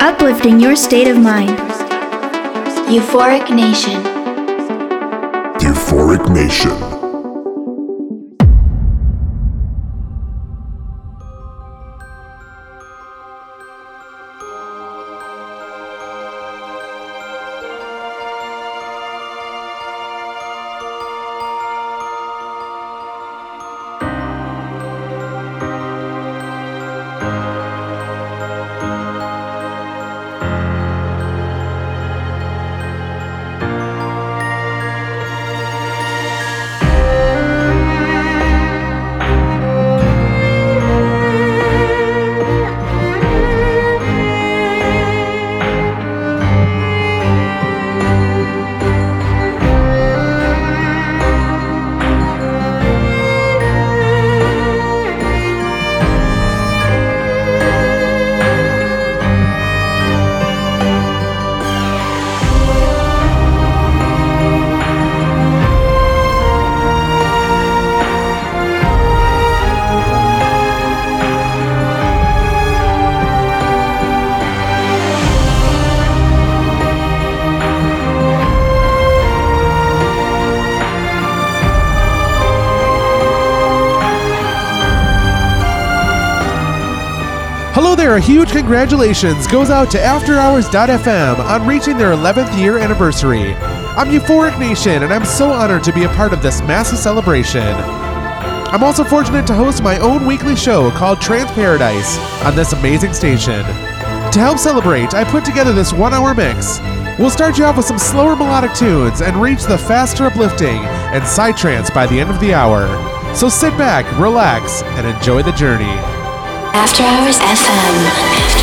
uplifting your state of mind. Euphoric Nation. Euphoric Nation. Congratulations goes out to AfterHours.fm on reaching their 11th year anniversary. I'm Euphoric Nation, and I'm so honored to be a part of this massive celebration. I'm also fortunate to host my own weekly show called Trance Paradise on this amazing station. To help celebrate, I put together this one hour mix. We'll start you off with some slower melodic tunes and reach the faster uplifting and psytrance by the end of the hour. So sit back, relax, and enjoy the journey. After Hours FM.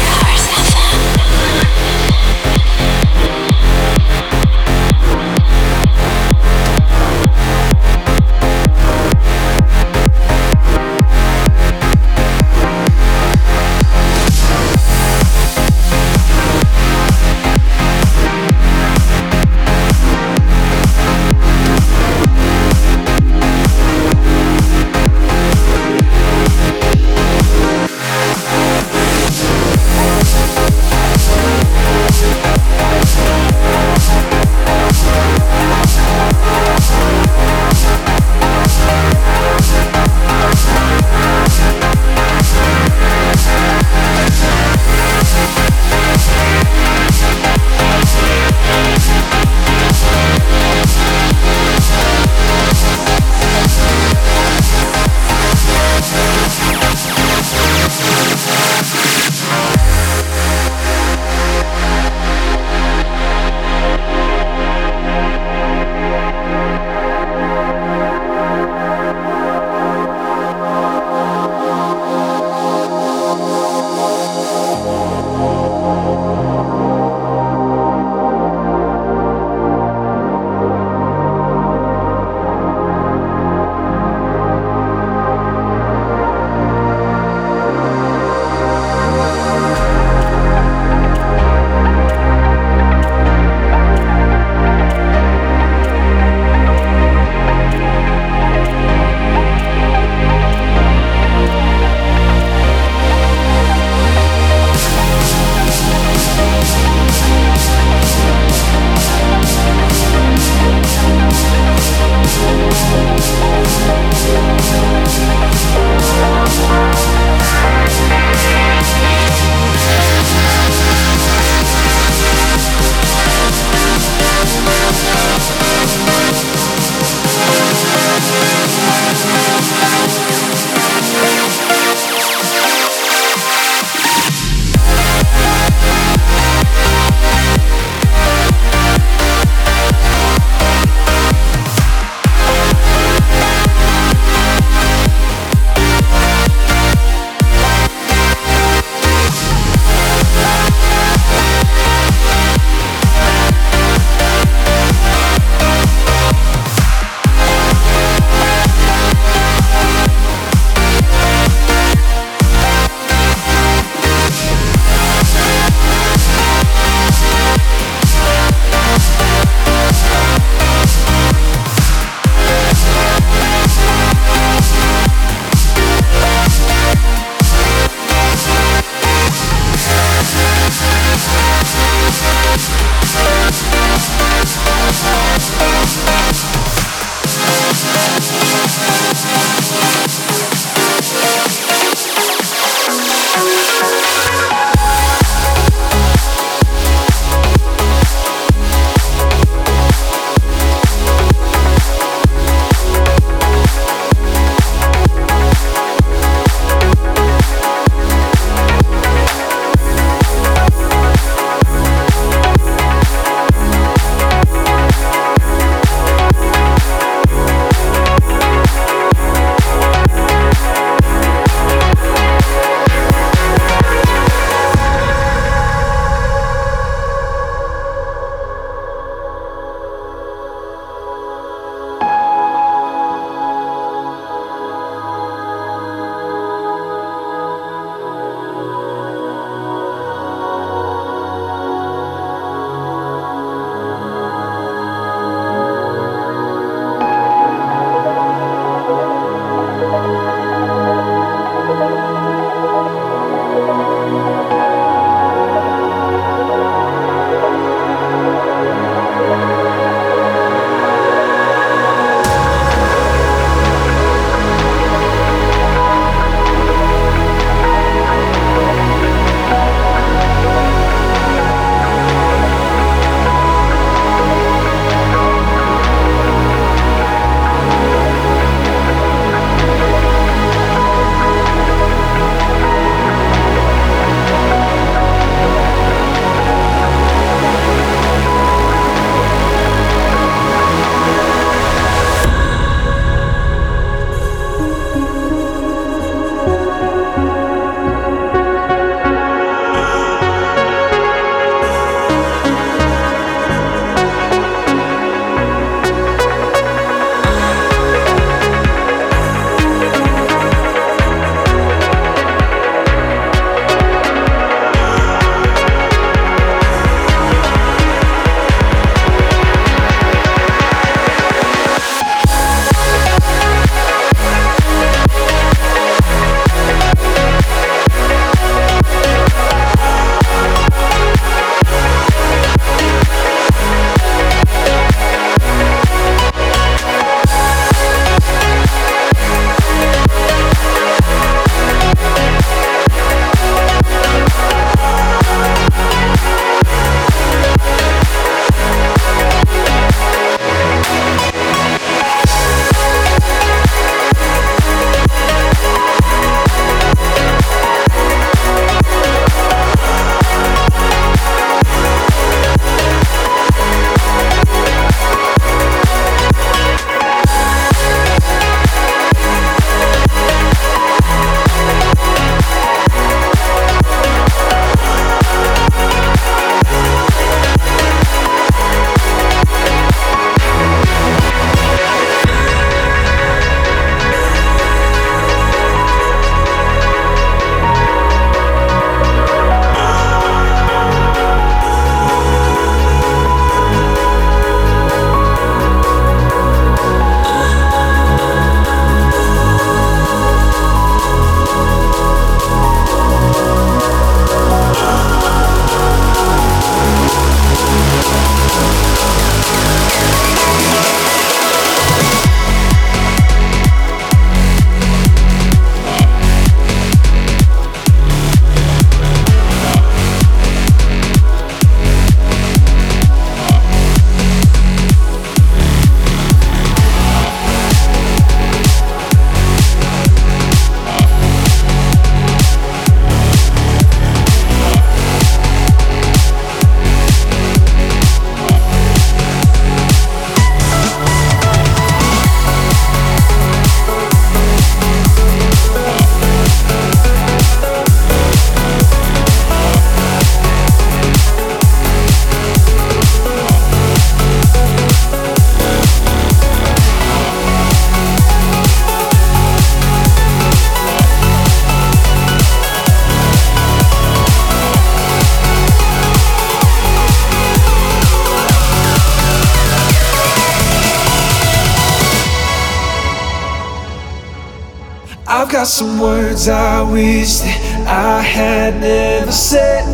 some words I wish that I had never said.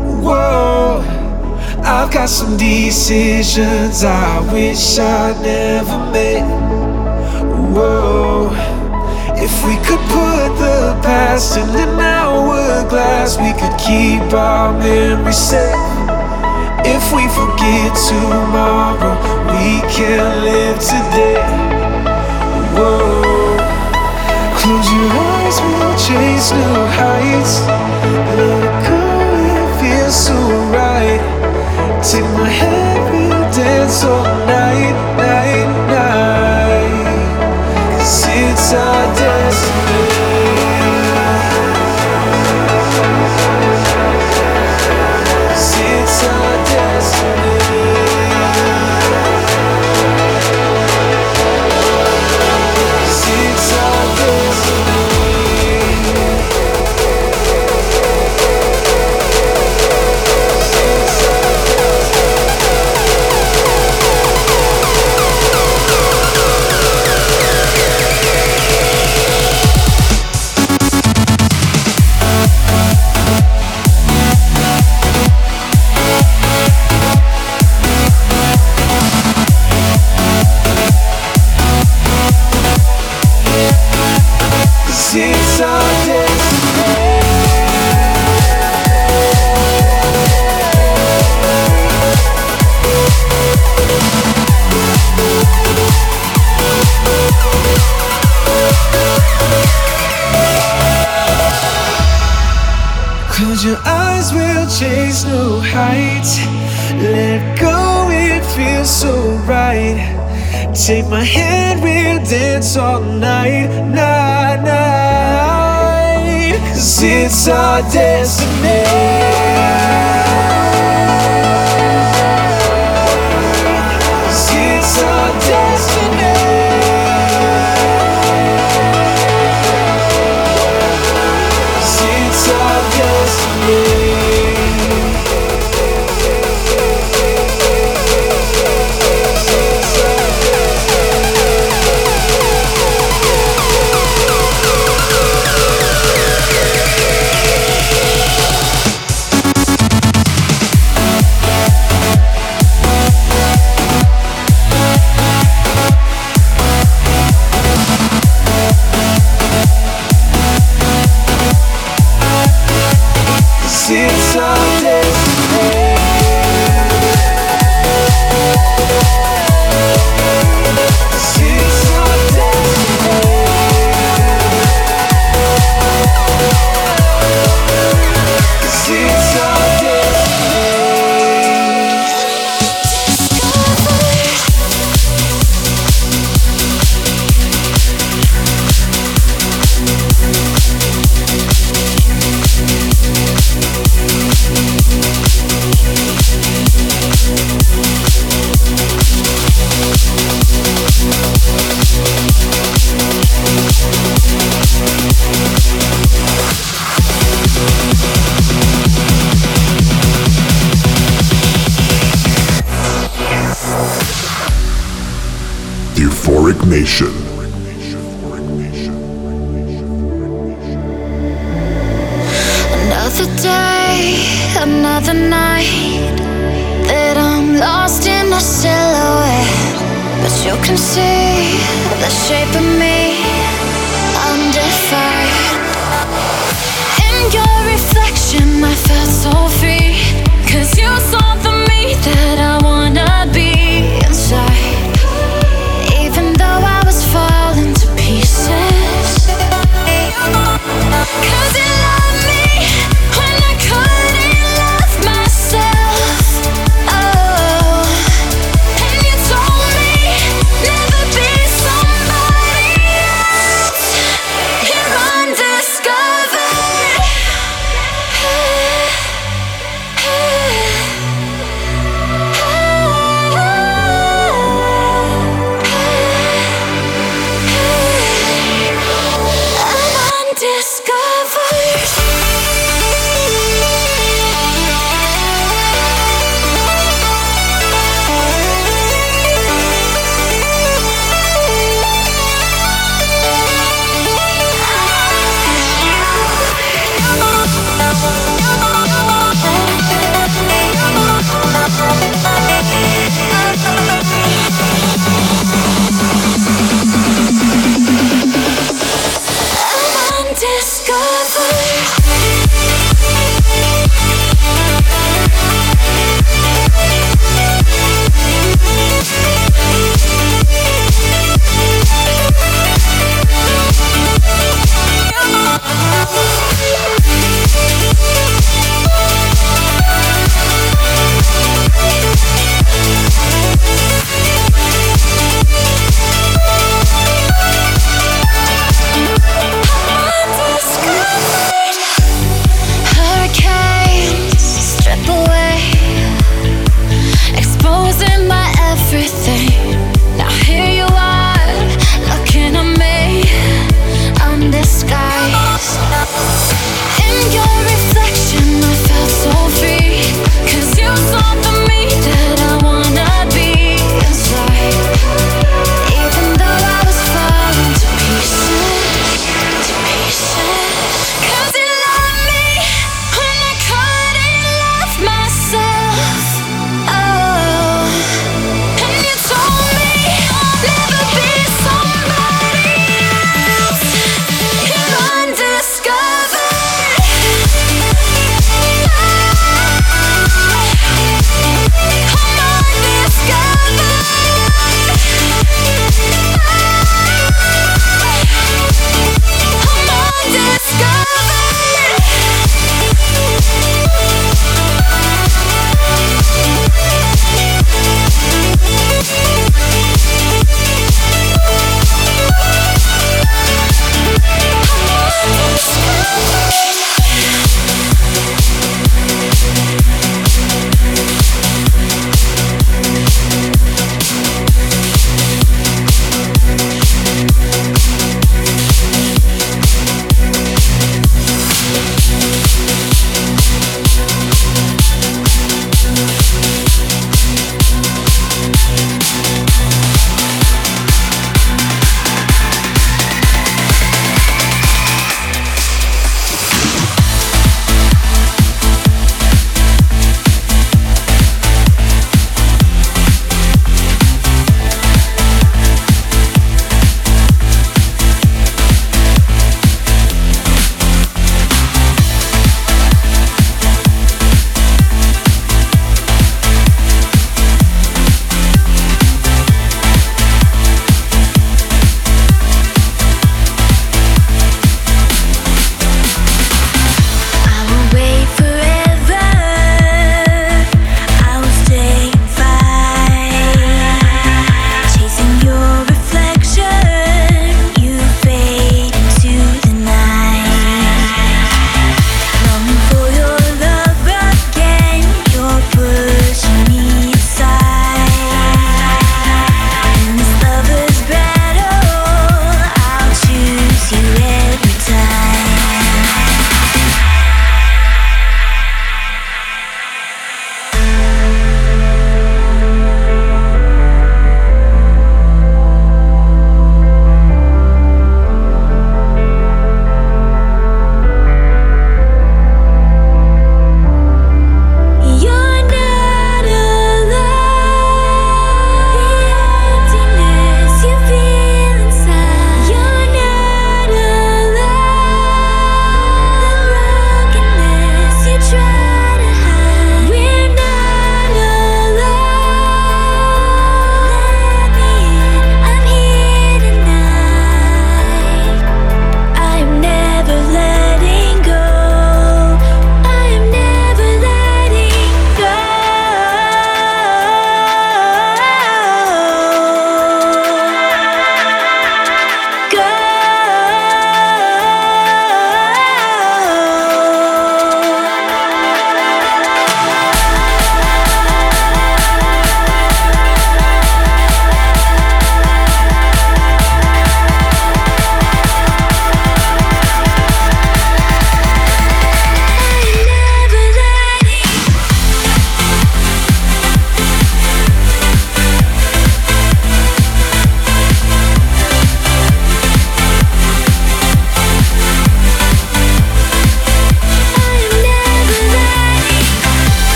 Whoa, I've got some decisions I wish I never made. Whoa, if we could put the past in an hourglass, we could keep our memories safe. If we forget tomorrow, we can live today. Whoa. Close your eyes, we'll chase new heights. It feels so right. Take my hand, we'll dance all night.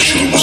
special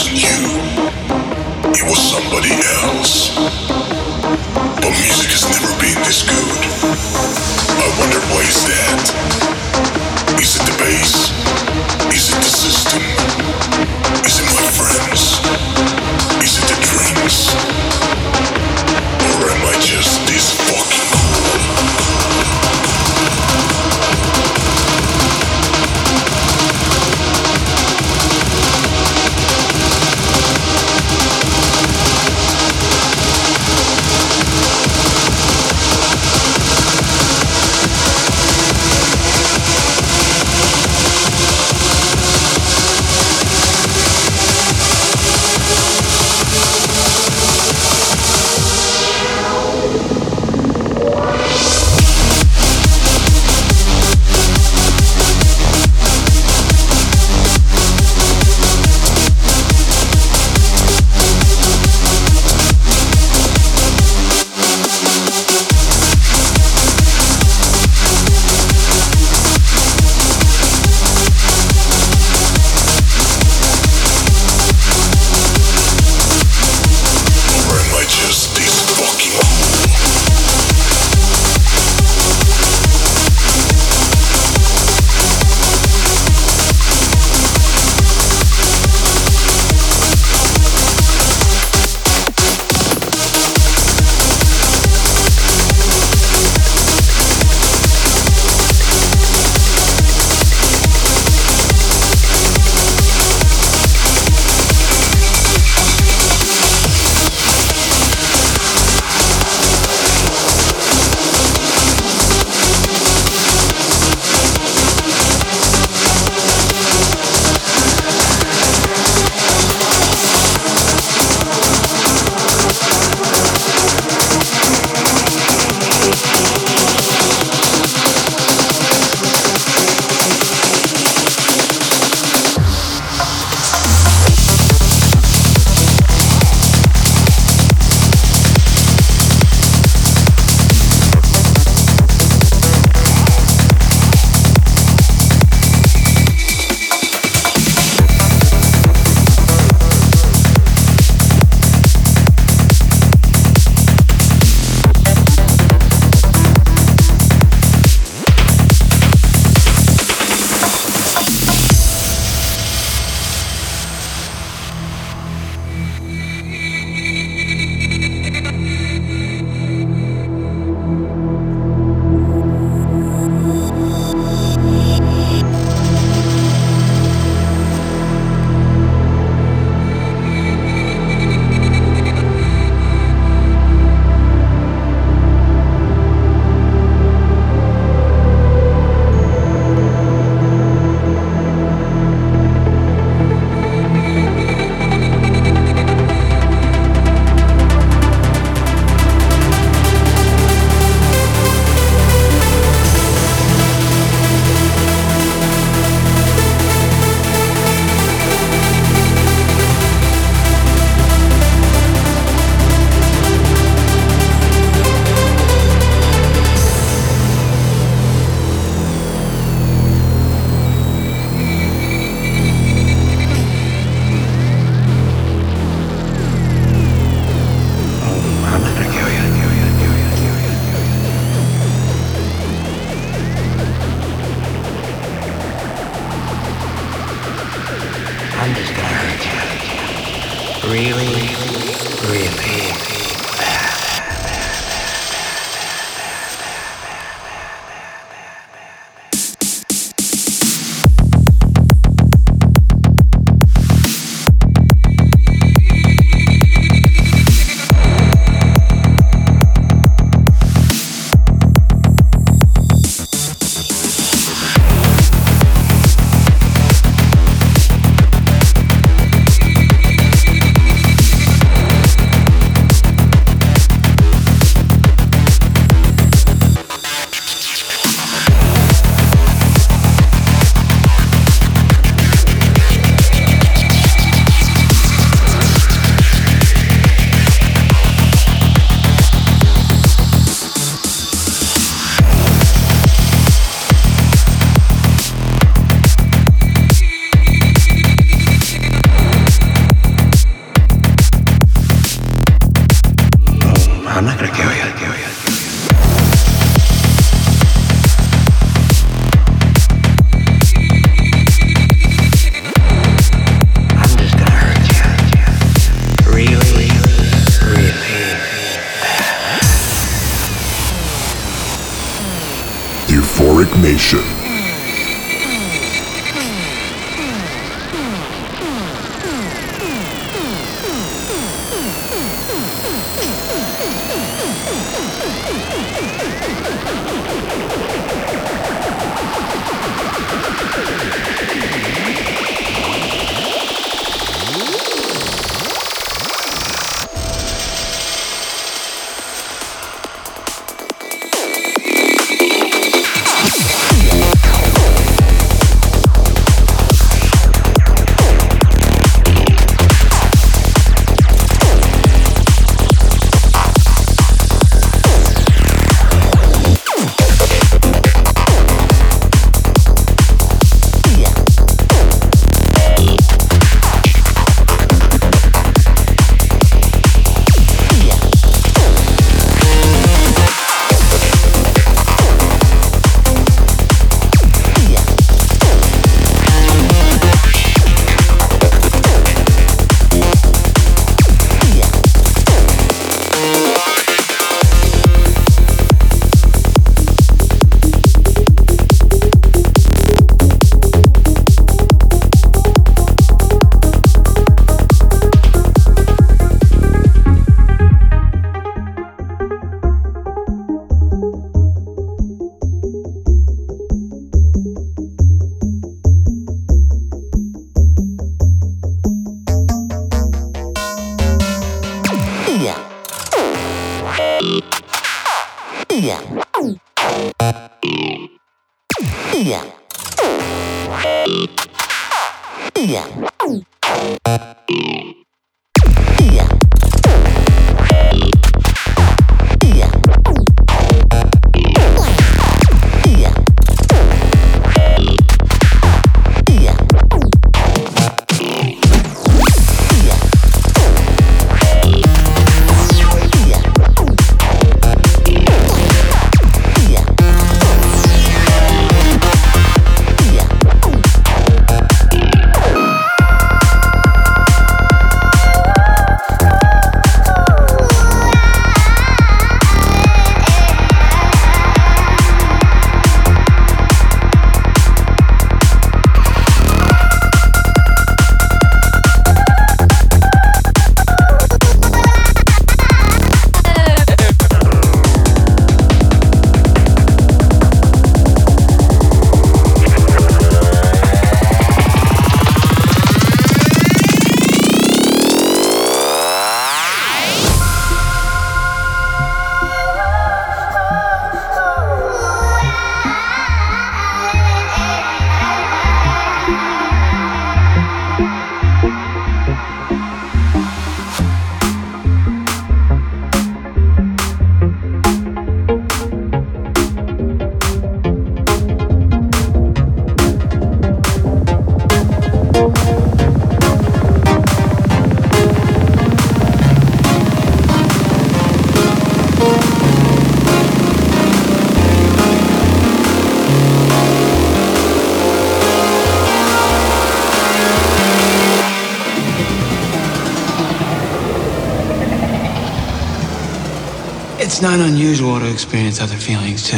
other feelings too.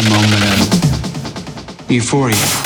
A moment of euphoria.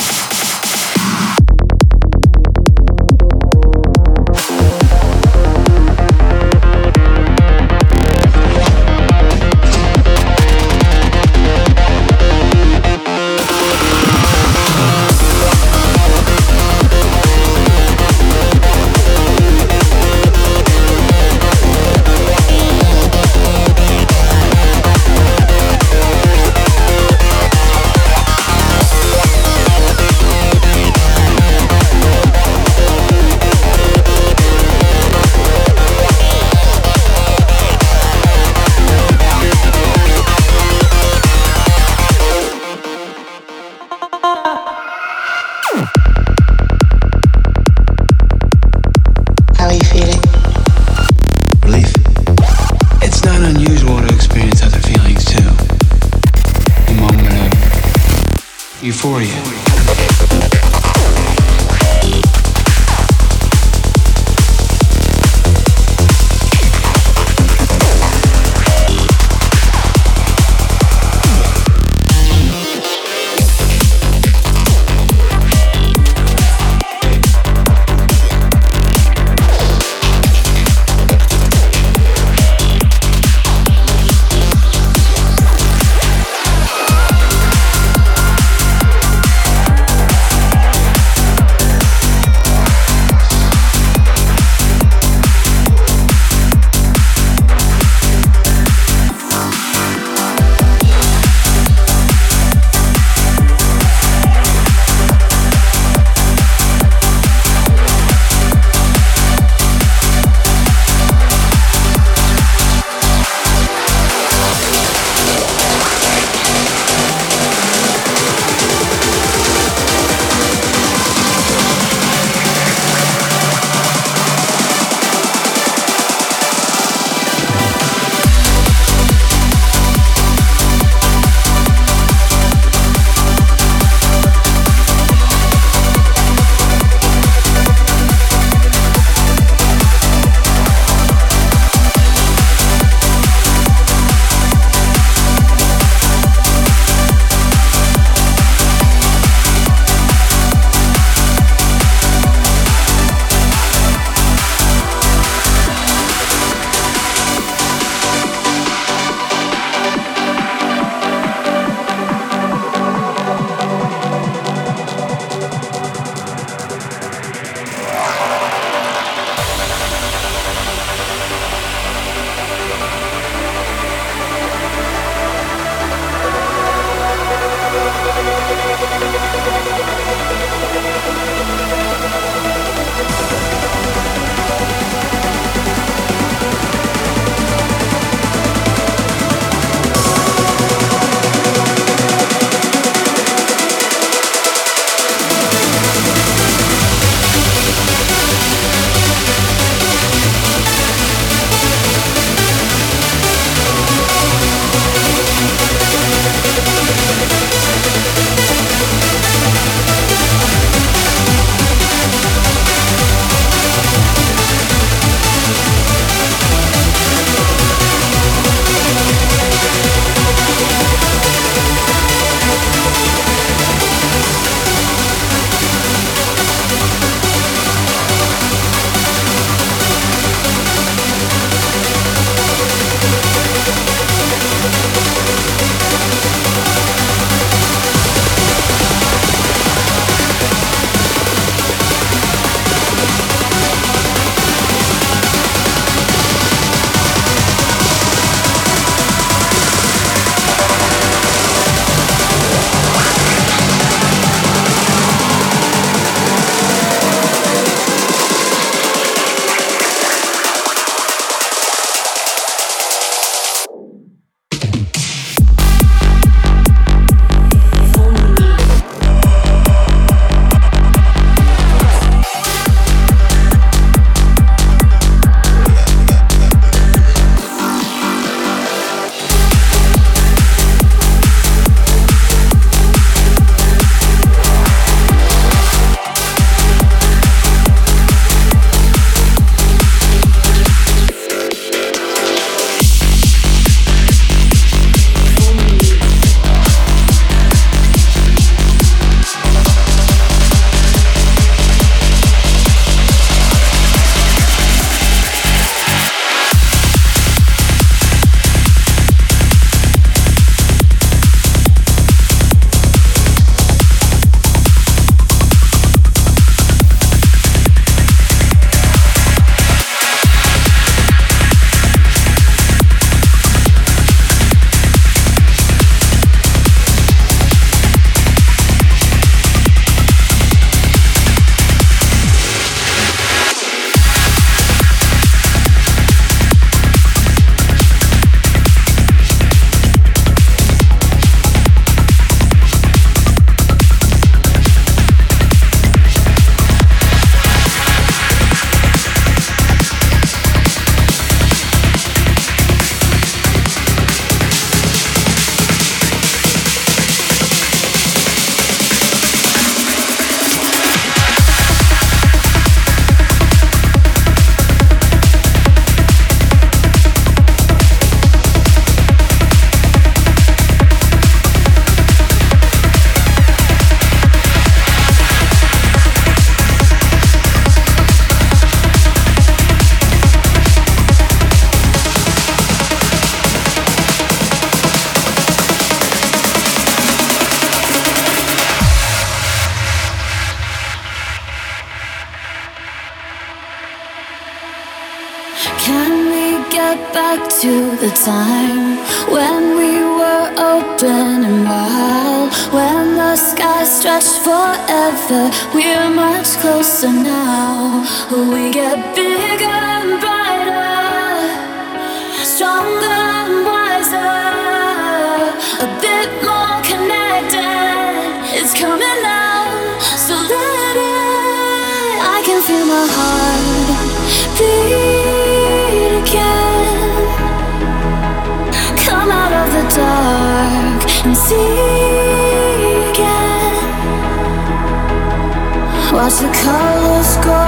Watch the colors grow